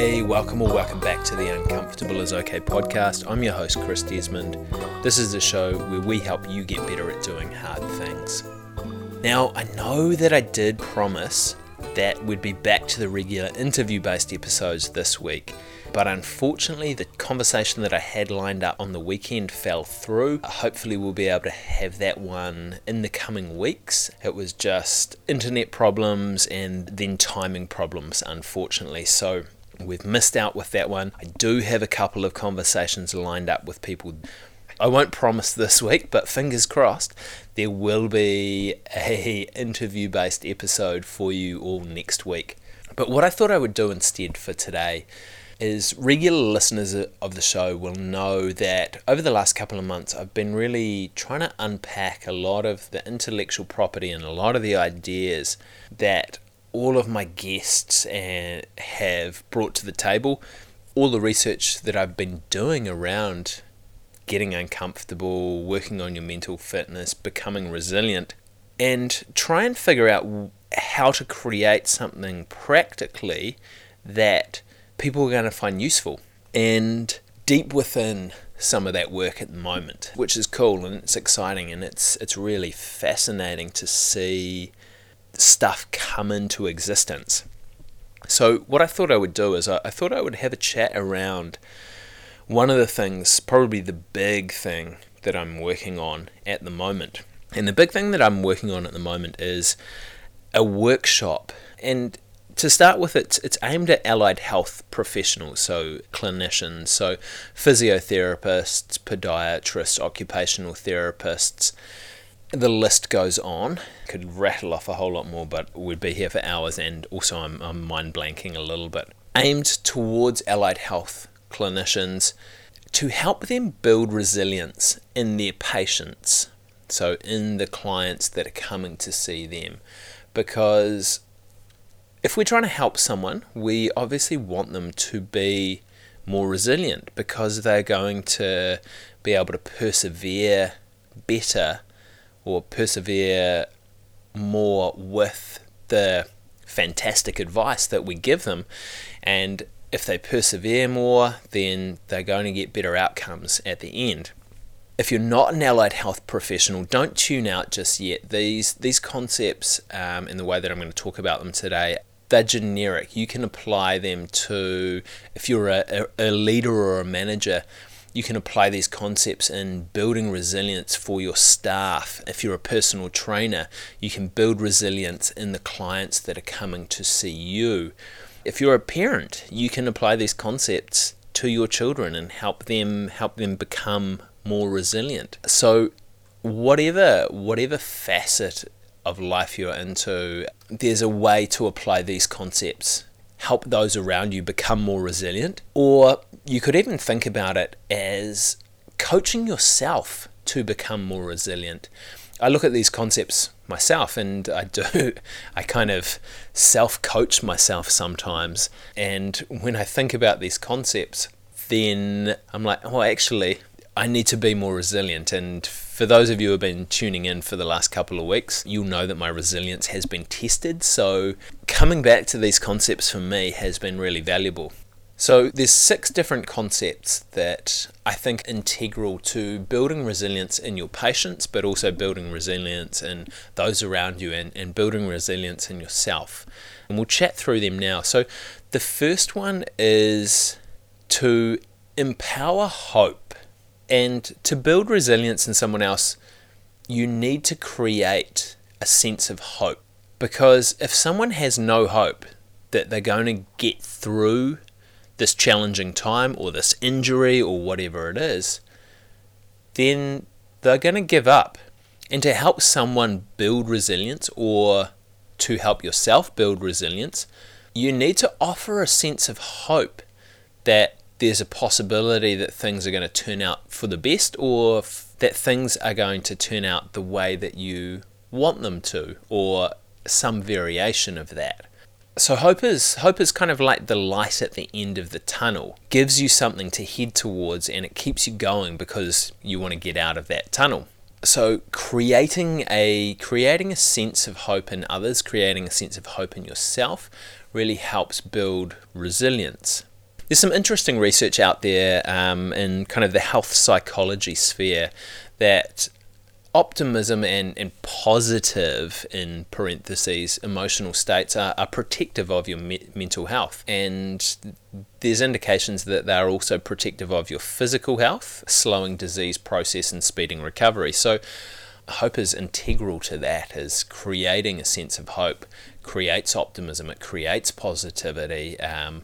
Hey, welcome or welcome back to the Uncomfortable is Okay podcast. I'm your host, Chris Desmond. This is the show where we help you get better at doing hard things. Now, I know that I did promise that we'd be back to the regular interview based episodes this week, but unfortunately, the conversation that I had lined up on the weekend fell through. Hopefully, we'll be able to have that one in the coming weeks. It was just internet problems and then timing problems, unfortunately. So, We've missed out with that one. I do have a couple of conversations lined up with people. I won't promise this week, but fingers crossed, there will be a interview based episode for you all next week. But what I thought I would do instead for today is regular listeners of the show will know that over the last couple of months I've been really trying to unpack a lot of the intellectual property and a lot of the ideas that all of my guests uh, have brought to the table, all the research that I've been doing around getting uncomfortable, working on your mental fitness, becoming resilient, and try and figure out how to create something practically that people are going to find useful. And deep within some of that work at the moment, which is cool and it's exciting and it's it's really fascinating to see stuff come into existence. So, what I thought I would do is I, I thought I would have a chat around one of the things, probably the big thing that I'm working on at the moment. And the big thing that I'm working on at the moment is a workshop. And to start with, it's, it's aimed at allied health professionals, so clinicians, so physiotherapists, podiatrists, occupational therapists, the list goes on. Could rattle off a whole lot more, but we'd be here for hours, and also I'm, I'm mind blanking a little bit. Aimed towards allied health clinicians to help them build resilience in their patients, so in the clients that are coming to see them. Because if we're trying to help someone, we obviously want them to be more resilient because they're going to be able to persevere better or persevere more with the fantastic advice that we give them. And if they persevere more, then they're going to get better outcomes at the end. If you're not an allied health professional, don't tune out just yet. These these concepts, um, in the way that I'm going to talk about them today, they're generic. You can apply them to if you're a, a leader or a manager you can apply these concepts in building resilience for your staff. If you're a personal trainer, you can build resilience in the clients that are coming to see you. If you're a parent, you can apply these concepts to your children and help them help them become more resilient. So whatever whatever facet of life you're into, there's a way to apply these concepts help those around you become more resilient. Or you could even think about it as coaching yourself to become more resilient. I look at these concepts myself and I do, I kind of self coach myself sometimes. And when I think about these concepts, then I'm like, oh, actually, I need to be more resilient. And for those of you who have been tuning in for the last couple of weeks, you'll know that my resilience has been tested. So coming back to these concepts for me has been really valuable. So there's six different concepts that I think integral to building resilience in your patients, but also building resilience in those around you and, and building resilience in yourself. And we'll chat through them now. So the first one is to empower hope. And to build resilience in someone else, you need to create a sense of hope. Because if someone has no hope that they're going to get through this challenging time or this injury or whatever it is, then they're going to give up. And to help someone build resilience or to help yourself build resilience, you need to offer a sense of hope that there's a possibility that things are going to turn out for the best or f- that things are going to turn out the way that you want them to or some variation of that. So hope is hope is kind of like the light at the end of the tunnel. Gives you something to head towards and it keeps you going because you want to get out of that tunnel. So creating a creating a sense of hope in others, creating a sense of hope in yourself really helps build resilience There's some interesting research out there um, in kind of the health psychology sphere that optimism and, and positive, in parentheses, emotional states are, are protective of your me- mental health. And there's indications that they're also protective of your physical health, slowing disease process and speeding recovery. So, hope is integral to that, is creating a sense of hope, creates optimism, it creates positivity. Um,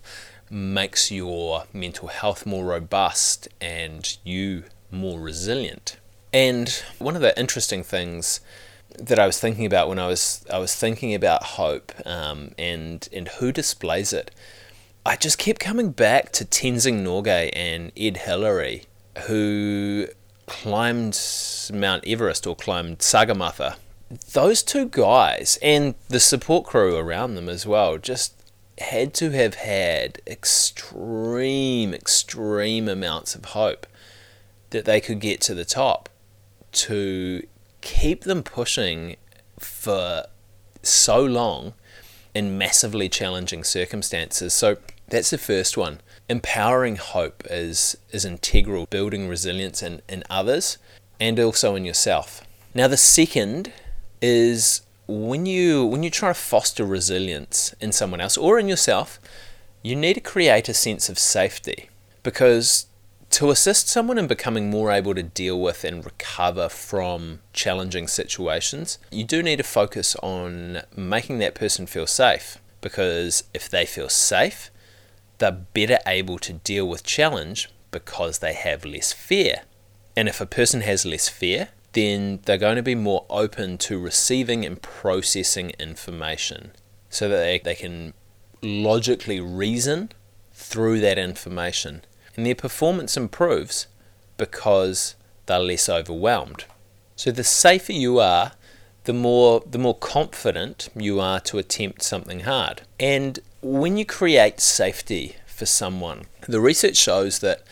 makes your mental health more robust and you more resilient. And one of the interesting things that I was thinking about when I was I was thinking about hope um, and and who displays it, I just kept coming back to Tenzing Norgay and Ed Hillary, who climbed Mount Everest or climbed Sagarmatha. Those two guys and the support crew around them as well just had to have had extreme, extreme amounts of hope that they could get to the top to keep them pushing for so long in massively challenging circumstances. So that's the first one. Empowering hope is is integral, building resilience in, in others and also in yourself. Now the second is when you when you try to foster resilience in someone else or in yourself, you need to create a sense of safety because to assist someone in becoming more able to deal with and recover from challenging situations, you do need to focus on making that person feel safe. Because if they feel safe, they're better able to deal with challenge because they have less fear. And if a person has less fear, then they're going to be more open to receiving and processing information so that they, they can logically reason through that information and their performance improves because they're less overwhelmed. So the safer you are, the more the more confident you are to attempt something hard. And when you create safety for someone, the research shows that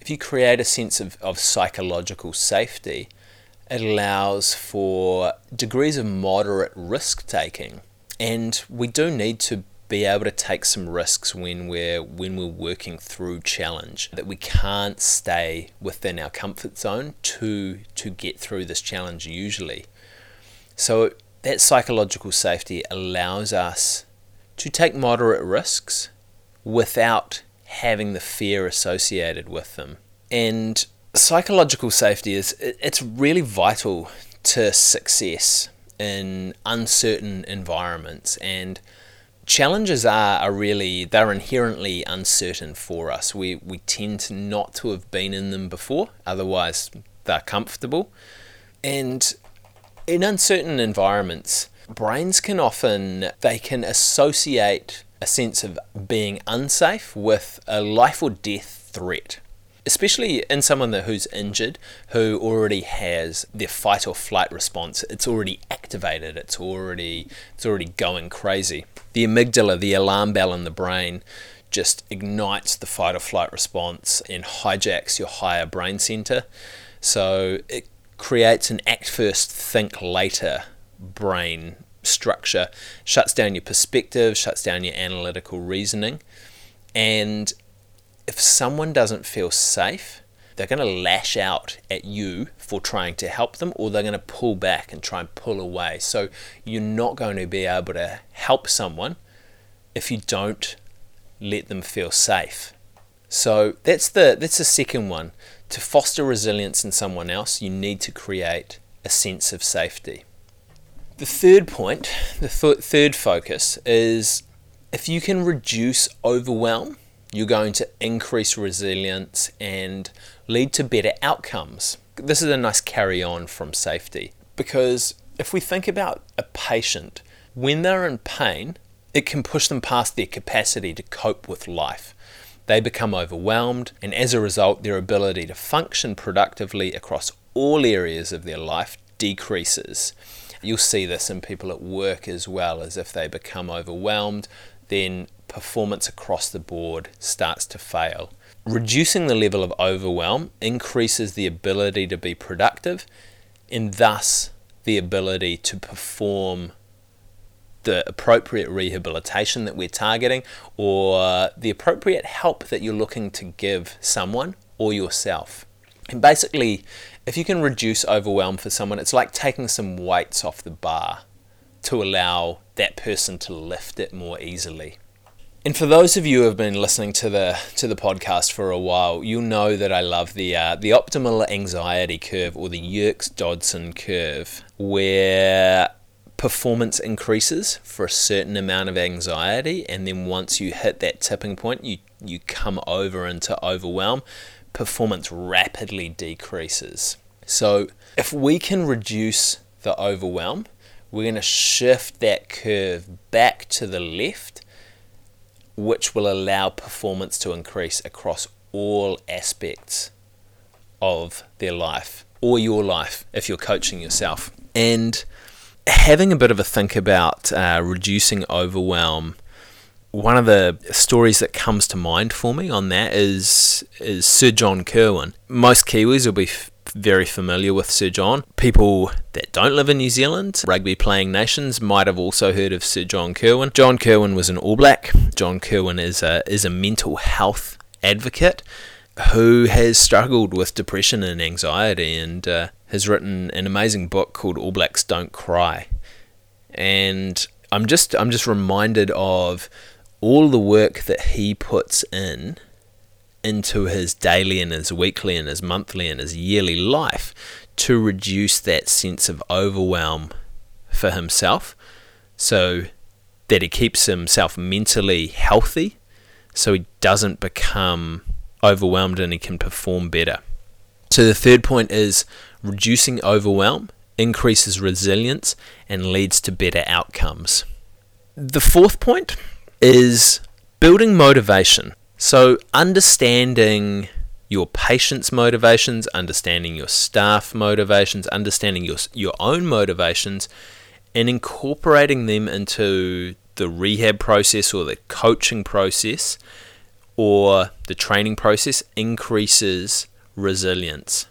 if you create a sense of, of psychological safety, it allows for degrees of moderate risk taking. And we do need to be able to take some risks when we're when we're working through challenge that we can't stay within our comfort zone to to get through this challenge usually so that psychological safety allows us to take moderate risks without having the fear associated with them and psychological safety is it's really vital to success in uncertain environments and challenges are, are really they're inherently uncertain for us. We we tend to not to have been in them before, otherwise they're comfortable. And in uncertain environments, brains can often they can associate a sense of being unsafe with a life or death threat especially in someone that who's injured, who already has their fight or flight response. It's already activated. It's already it's already going crazy. The amygdala, the alarm bell in the brain, just ignites the fight or flight response and hijacks your higher brain center. So it creates an act first, think later brain structure, shuts down your perspective, shuts down your analytical reasoning, and if someone doesn't feel safe, they're going to lash out at you for trying to help them, or they're going to pull back and try and pull away. So you're not going to be able to help someone if you don't let them feel safe. So that's the that's the second one. To foster resilience in someone else, you need to create a sense of safety. The third point, the th- third focus is if you can reduce overwhelm you're going to increase resilience and lead to better outcomes. This is a nice carry on from safety because if we think about a patient, when they're in pain, it can push them past their capacity to cope with life. They become overwhelmed, and as a result, their ability to function productively across all areas of their life decreases. You'll see this in people at work as well, as if they become overwhelmed, then performance across the board starts to fail. Reducing the level of overwhelm increases the ability to be productive and thus the ability to perform the appropriate rehabilitation that we're targeting or the appropriate help that you're looking to give someone or yourself. And basically, if you can reduce overwhelm for someone, it's like taking some weights off the bar to allow that person to lift it more easily. And for those of you who have been listening to the to the podcast for a while, you'll know that I love the uh, the optimal anxiety curve or the Yerkes Dodson curve, where performance increases for a certain amount of anxiety, and then once you hit that tipping point, you you come over into overwhelm. Performance rapidly decreases. So if we can reduce the overwhelm, we're going to shift that curve back to the left which will allow performance to increase across all aspects of their life or your life if you're coaching yourself. And having a bit of a think about uh, reducing overwhelm. One of the stories that comes to mind for me on that is is Sir John Kirwan. Most Kiwis will be very familiar with Sir John. People that don't live in New Zealand, rugby playing nations, might have also heard of Sir John Kirwan. John Kirwan was an All Black. John Kirwan is a, is a mental health advocate who has struggled with depression and anxiety and uh, has written an amazing book called All Blacks Don't Cry. And I'm just I'm just reminded of all the work that he puts in into his daily and his weekly and his monthly and his yearly life to reduce that sense of overwhelm for himself so that he keeps himself mentally healthy so he doesn't become overwhelmed and he can perform better. So the third point is reducing overwhelm increases resilience and leads to better outcomes. The fourth point is building motivation. So, understanding your patient's motivations, understanding your staff motivations, understanding your, your own motivations, and incorporating them into the rehab process or the coaching process or the training process increases resilience.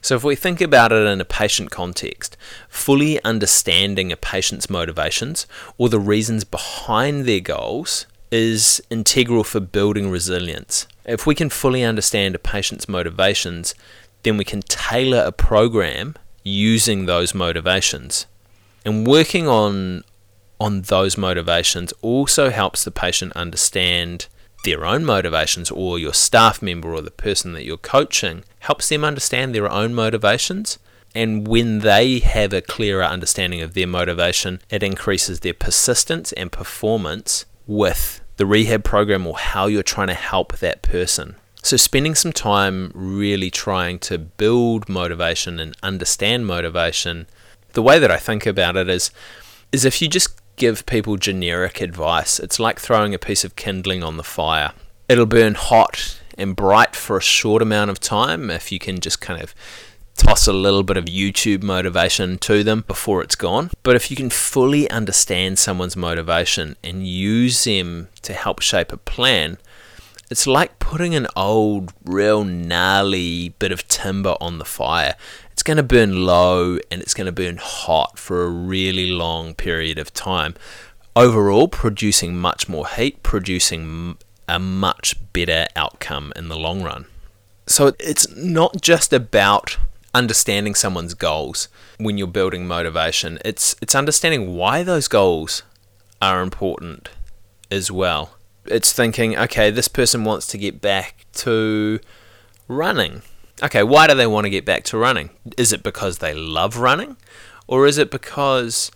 So, if we think about it in a patient context, fully understanding a patient's motivations or the reasons behind their goals is integral for building resilience. If we can fully understand a patient's motivations, then we can tailor a program using those motivations. And working on on those motivations also helps the patient understand their own motivations or your staff member or the person that you're coaching helps them understand their own motivations and when they have a clearer understanding of their motivation it increases their persistence and performance with the rehab program or how you're trying to help that person. So, spending some time really trying to build motivation and understand motivation, the way that I think about it is, is if you just give people generic advice, it's like throwing a piece of kindling on the fire. It'll burn hot and bright for a short amount of time if you can just kind of toss a little bit of YouTube motivation to them before it's gone. But if you can fully understand someone's motivation and use them to help shape a plan, it's like putting an old, real gnarly bit of timber on the fire. It's going to burn low and it's going to burn hot for a really long period of time. Overall, producing much more heat, producing a much better outcome in the long run. So it's not just about understanding someone's goals when you're building motivation. It's it's understanding why those goals are important as well. It's thinking, okay, this person wants to get back to running. Okay, why do they want to get back to running? Is it because they love running or is it because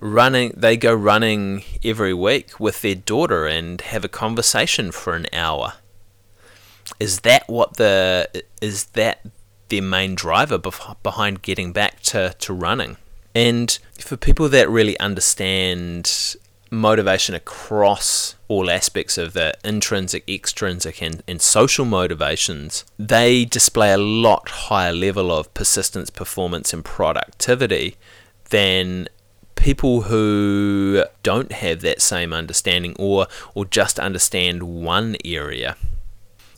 running they go running every week with their daughter and have a conversation for an hour? Is that what the is that their main driver behind getting back to, to running. And for people that really understand motivation across all aspects of the intrinsic, extrinsic, and, and social motivations, they display a lot higher level of persistence, performance, and productivity than people who don't have that same understanding or or just understand one area.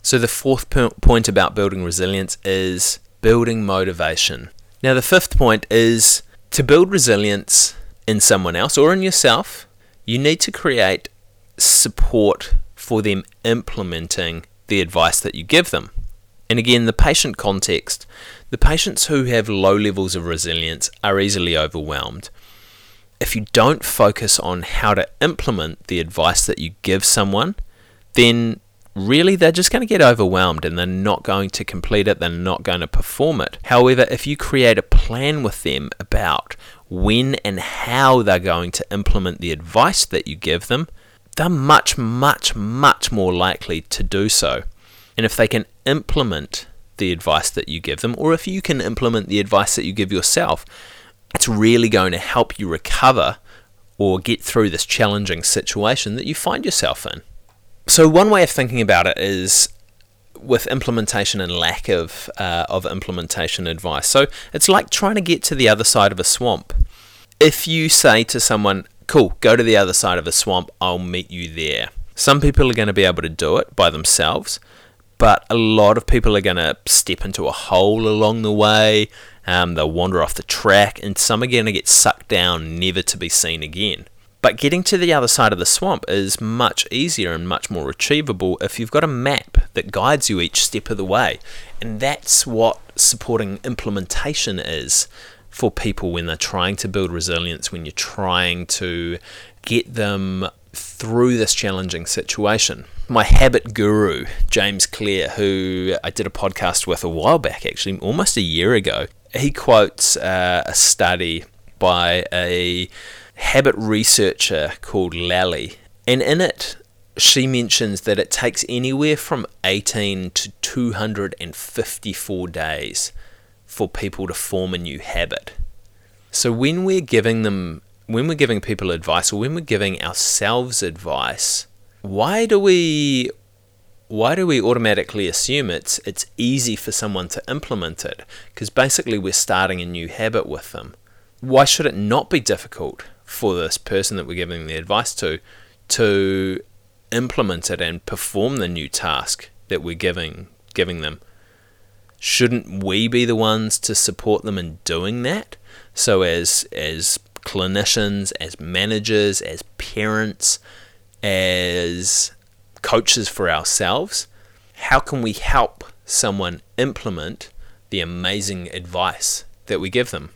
So, the fourth point about building resilience is building motivation. Now, the fifth point is to build resilience, in someone else or in yourself, you need to create support for them implementing the advice that you give them. And again, the patient context the patients who have low levels of resilience are easily overwhelmed. If you don't focus on how to implement the advice that you give someone, then really they're just going to get overwhelmed and they're not going to complete it, they're not going to perform it. However, if you create a plan with them about when and how they're going to implement the advice that you give them, they're much, much, much more likely to do so. And if they can implement the advice that you give them, or if you can implement the advice that you give yourself, it's really going to help you recover or get through this challenging situation that you find yourself in. So one way of thinking about it is with implementation and lack of uh, of implementation advice. So it's like trying to get to the other side of a swamp. If you say to someone, "Cool, go to the other side of the swamp. I'll meet you there." Some people are going to be able to do it by themselves, but a lot of people are going to step into a hole along the way. Um, they'll wander off the track, and some are going to get sucked down, never to be seen again. But getting to the other side of the swamp is much easier and much more achievable if you've got a map that guides you each step of the way. And that's what supporting implementation is for people when they're trying to build resilience, when you're trying to get them through this challenging situation. My habit guru, James Clear, who I did a podcast with a while back, actually, almost a year ago, he quotes uh, a study by a habit researcher called Lally, and in it, she mentions that it takes anywhere from 18 to 254 days for people to form a new habit. So when we're giving them when we're giving people advice or when we're giving ourselves advice, why do we why do we automatically assume it's it's easy for someone to implement it? Because basically we're starting a new habit with them. Why should it not be difficult for this person that we're giving the advice to to implement it and perform the new task that we're giving giving them. Shouldn't we be the ones to support them in doing that? So as as clinicians, as managers, as parents, as coaches for ourselves, how can we help someone implement the amazing advice that we give them?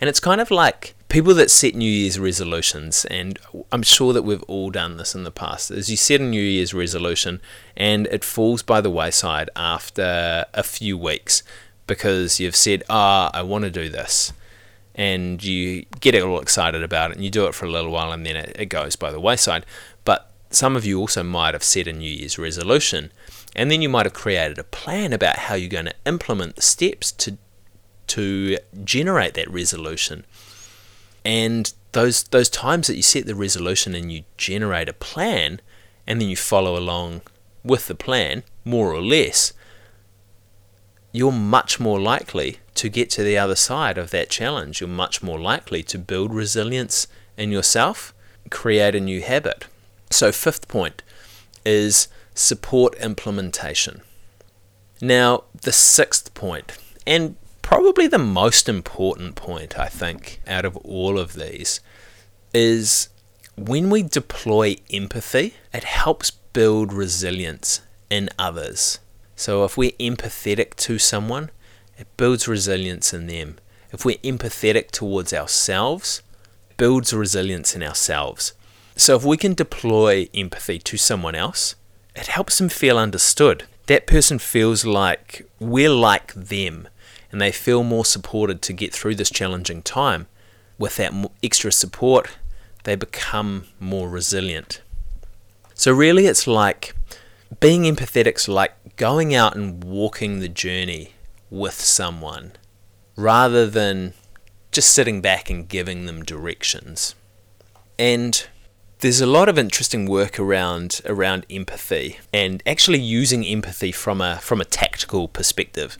And it's kind of like people that set New Year's resolutions, and I'm sure that we've all done this in the past, is you set a New Year's resolution and it falls by the wayside after a few weeks because you've said, ah, I want to do this. And you get all excited about it and you do it for a little while and then it, it goes by the wayside. But some of you also might have set a New Year's resolution and then you might have created a plan about how you're going to implement the steps to to generate that resolution. And those those times that you set the resolution and you generate a plan and then you follow along with the plan, more or less, you're much more likely to get to the other side of that challenge. You're much more likely to build resilience in yourself, create a new habit. So, fifth point is support implementation. Now, the sixth point, and probably the most important point, I think, out of all of these is when we deploy empathy, it helps build resilience in others. So if we're empathetic to someone, it builds resilience in them. If we're empathetic towards ourselves, it builds resilience in ourselves. So if we can deploy empathy to someone else, it helps them feel understood. That person feels like we're like them and they feel more supported to get through this challenging time. With that extra support, they become more resilient. So, really, it's like being empathetic is like going out and walking the journey with someone rather than just sitting back and giving them directions. And there's a lot of interesting work around around empathy and actually using empathy from a from a tactical perspective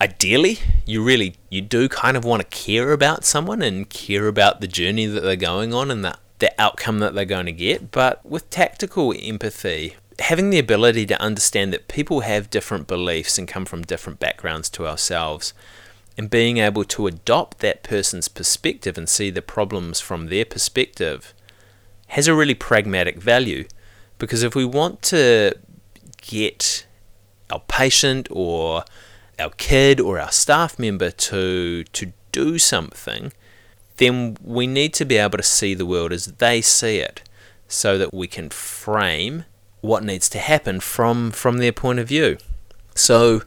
ideally you really you do kind of want to care about someone and care about the journey that they're going on and the, the outcome that they're going to get but with tactical empathy having the ability to understand that people have different beliefs and come from different backgrounds to ourselves and being able to adopt that person's perspective and see the problems from their perspective has a really pragmatic value. Because if we want to get our patient or our kid or our staff member to to do something, then we need to be able to see the world as they see it so that we can frame what needs to happen from from their point of view. So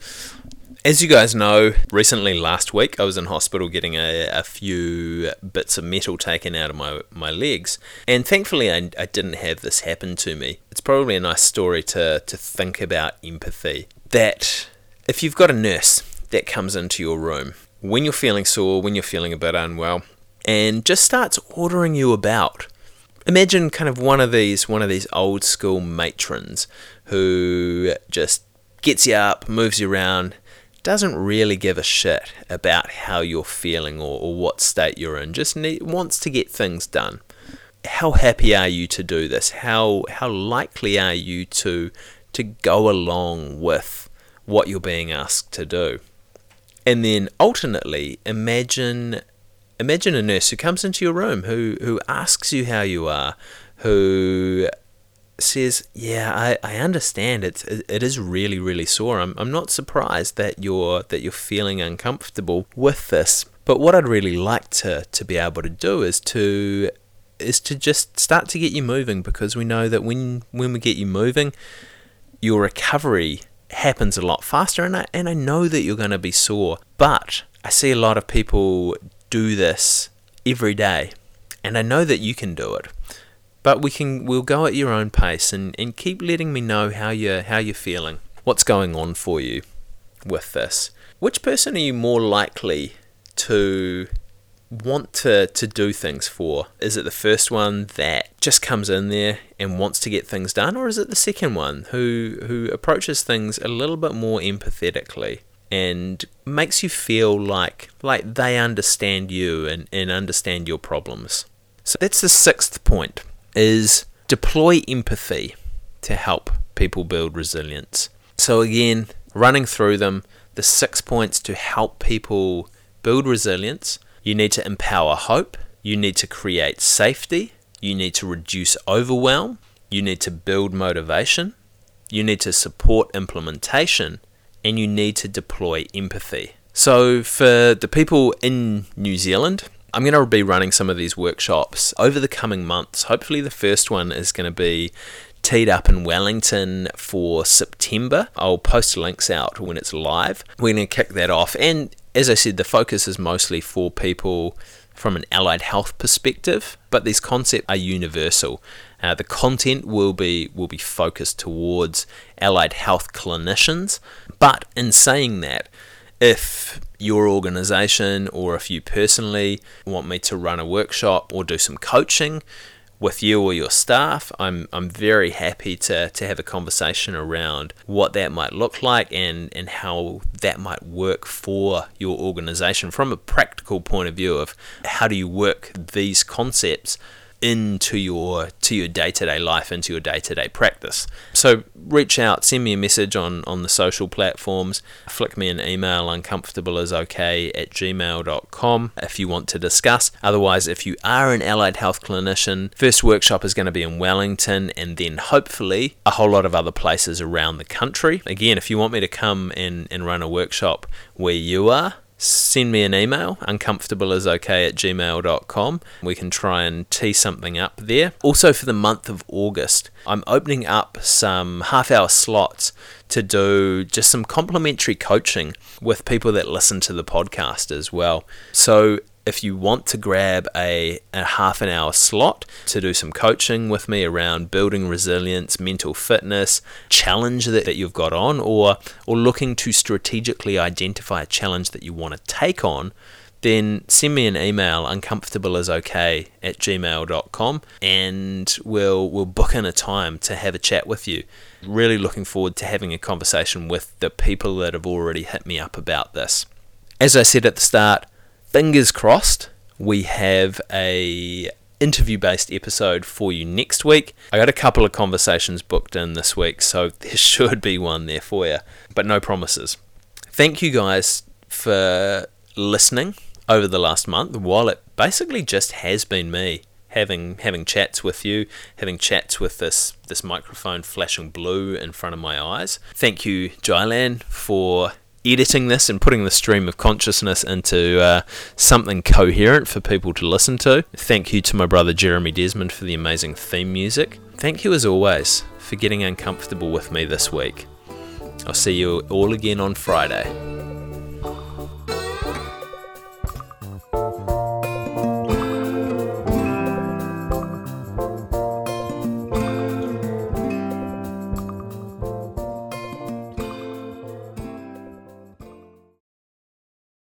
as you guys know, recently last week I was in hospital getting a, a few bits of metal taken out of my, my legs, and thankfully I, I didn't have this happen to me. It's probably a nice story to, to think about empathy. That if you've got a nurse that comes into your room when you're feeling sore, when you're feeling a bit unwell, and just starts ordering you about. Imagine kind of one of these one of these old school matrons who just gets you up, moves you around, doesn't really give a shit about how you're feeling or, or what state you're in, just need, wants to get things done. How happy are you to do this? How how likely are you to to go along with what you're being asked to do? And then alternately, imagine imagine a nurse who comes into your room who who asks you how you are, who says, "Yeah, I, I understand. It's it is really really sore. I'm I'm not surprised that you're that you're feeling uncomfortable with this. But what I'd really like to to be able to do is to is to just start to get you moving because we know that when when we get you moving, your recovery happens a lot faster. And I and I know that you're going to be sore, but I see a lot of people do this every day, and I know that you can do it. But we can we'll go at your own pace and, and keep letting me know how you how you're feeling. What's going on for you with this? Which person are you more likely to want to, to do things for? Is it the first one that just comes in there and wants to get things done, or is it the second one who who approaches things a little bit more empathetically and makes you feel like like they understand you and, and understand your problems? So that's the sixth point is deploy empathy to help people build resilience. So, again, running through them, the six points to help people build resilience you need to empower hope, you need to create safety, you need to reduce overwhelm, you need to build motivation, you need to support implementation, and you need to deploy empathy. So, for the people in New Zealand, I'm going to be running some of these workshops over the coming months. Hopefully, the first one is going to be teed up in Wellington for September. I'll post links out when it's live. We're going to kick that off. And as I said, the focus is mostly for people from an allied health perspective, but these concepts are universal. Uh, the content will be will be focused towards allied health clinicians, but in saying that, if your organization or if you personally want me to run a workshop or do some coaching with you or your staff, I'm, I'm very happy to, to have a conversation around what that might look like and, and how that might work for your organization from a practical point of view of how do you work these concepts into your to your day-to-day life into your day-to-day practice. So reach out send me a message on on the social platforms. Flick me an email uncomfortable is okay at gmail.com if you want to discuss. Otherwise if you are an allied health clinician first workshop is going to be in wellington and then hopefully a whole lot of other places around the country. Again if you want me to come and, and run a workshop where you are send me an email, uncomfortableisokay at gmail.com. We can try and tee something up there. Also, for the month of August, I'm opening up some half hour slots to do just some complimentary coaching with people that listen to the podcast as well. So, if you want to grab a, a half an hour slot to do some coaching with me around building resilience, mental fitness, challenge that, that you've got on, or or looking to strategically identify a challenge that you want to take on, then send me an email, uncomfortableisokay at gmail.com, and we'll we'll book in a time to have a chat with you. Really looking forward to having a conversation with the people that have already hit me up about this. As I said at the start, fingers crossed we have a interview based episode for you next week. I got a couple of conversations booked in this week, so there should be one there for you, but no promises. Thank you guys for listening over the last month while it basically just has been me having having chats with you, having chats with this this microphone flashing blue in front of my eyes. Thank you, Jylan, for editing this and putting the stream of consciousness into uh, something coherent for people to listen to. Thank you to my brother Jeremy Desmond for the amazing theme music. Thank you, as always, for getting uncomfortable with me this week. I'll see you all again on Friday.